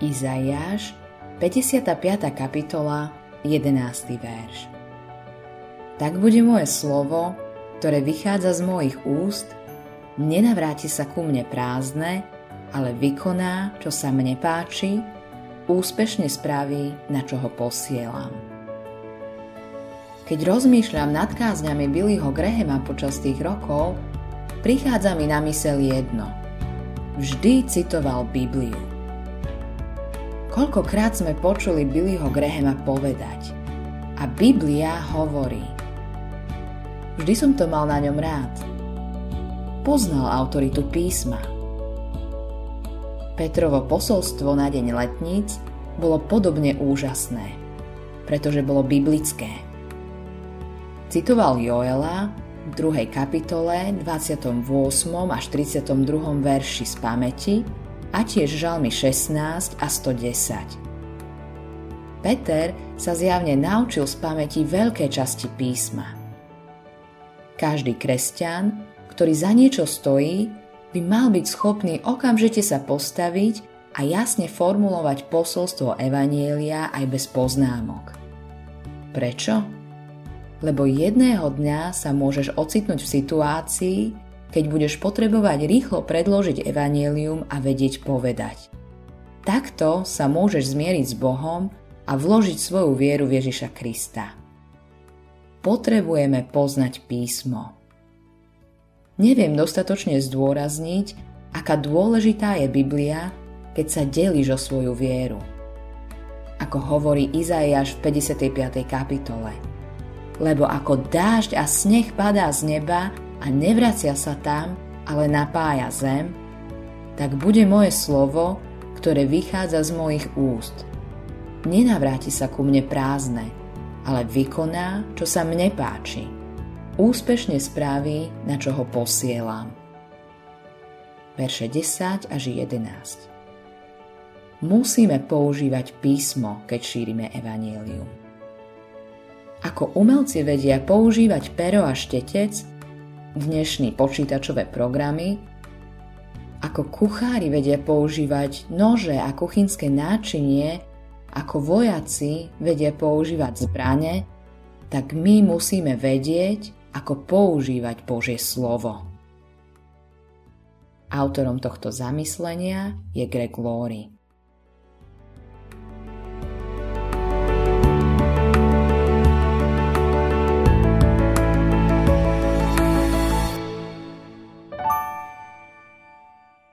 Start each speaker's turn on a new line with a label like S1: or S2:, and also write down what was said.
S1: Izaiáš, 55. kapitola, 11. verš. Tak bude moje slovo, ktoré vychádza z mojich úst, nenavráti sa ku mne prázdne, ale vykoná, čo sa mne páči, úspešne spraví, na čo ho posielam. Keď rozmýšľam nad kázňami Billyho Grahama počas tých rokov, prichádza mi na mysel jedno. Vždy citoval Bibliu. Koľkokrát sme počuli Billyho Grahama povedať a Biblia hovorí. Vždy som to mal na ňom rád. Poznal autoritu písma. Petrovo posolstvo na deň letníc bolo podobne úžasné, pretože bolo biblické. Citoval Joela v 2. kapitole 28. až 32. verši z pamäti a tiež žalmy 16 a 110. Peter sa zjavne naučil z pamäti veľké časti písma. Každý kresťan, ktorý za niečo stojí, by mal byť schopný okamžite sa postaviť a jasne formulovať posolstvo Evanielia aj bez poznámok. Prečo? Lebo jedného dňa sa môžeš ocitnúť v situácii, keď budeš potrebovať rýchlo predložiť evanelium a vedieť povedať. Takto sa môžeš zmieriť s Bohom a vložiť svoju vieru v Ježiša Krista. Potrebujeme poznať písmo. Neviem dostatočne zdôrazniť, aká dôležitá je Biblia, keď sa delíš o svoju vieru. Ako hovorí Izaiáš v 55. kapitole. Lebo ako dážď a sneh padá z neba a nevracia sa tam, ale napája zem, tak bude moje slovo, ktoré vychádza z mojich úst. Nenavráti sa ku mne prázdne, ale vykoná, čo sa mne páči. Úspešne spraví, na čo ho posielam. Verše 10 až 11 Musíme používať písmo, keď šírime evanielium. Ako umelci vedia používať pero a štetec, dnešní počítačové programy, ako kuchári vedia používať nože a kuchynské náčinie, ako vojaci vedia používať zbrane, tak my musíme vedieť, ako používať Božie slovo. Autorom tohto zamyslenia je Greg Laurie.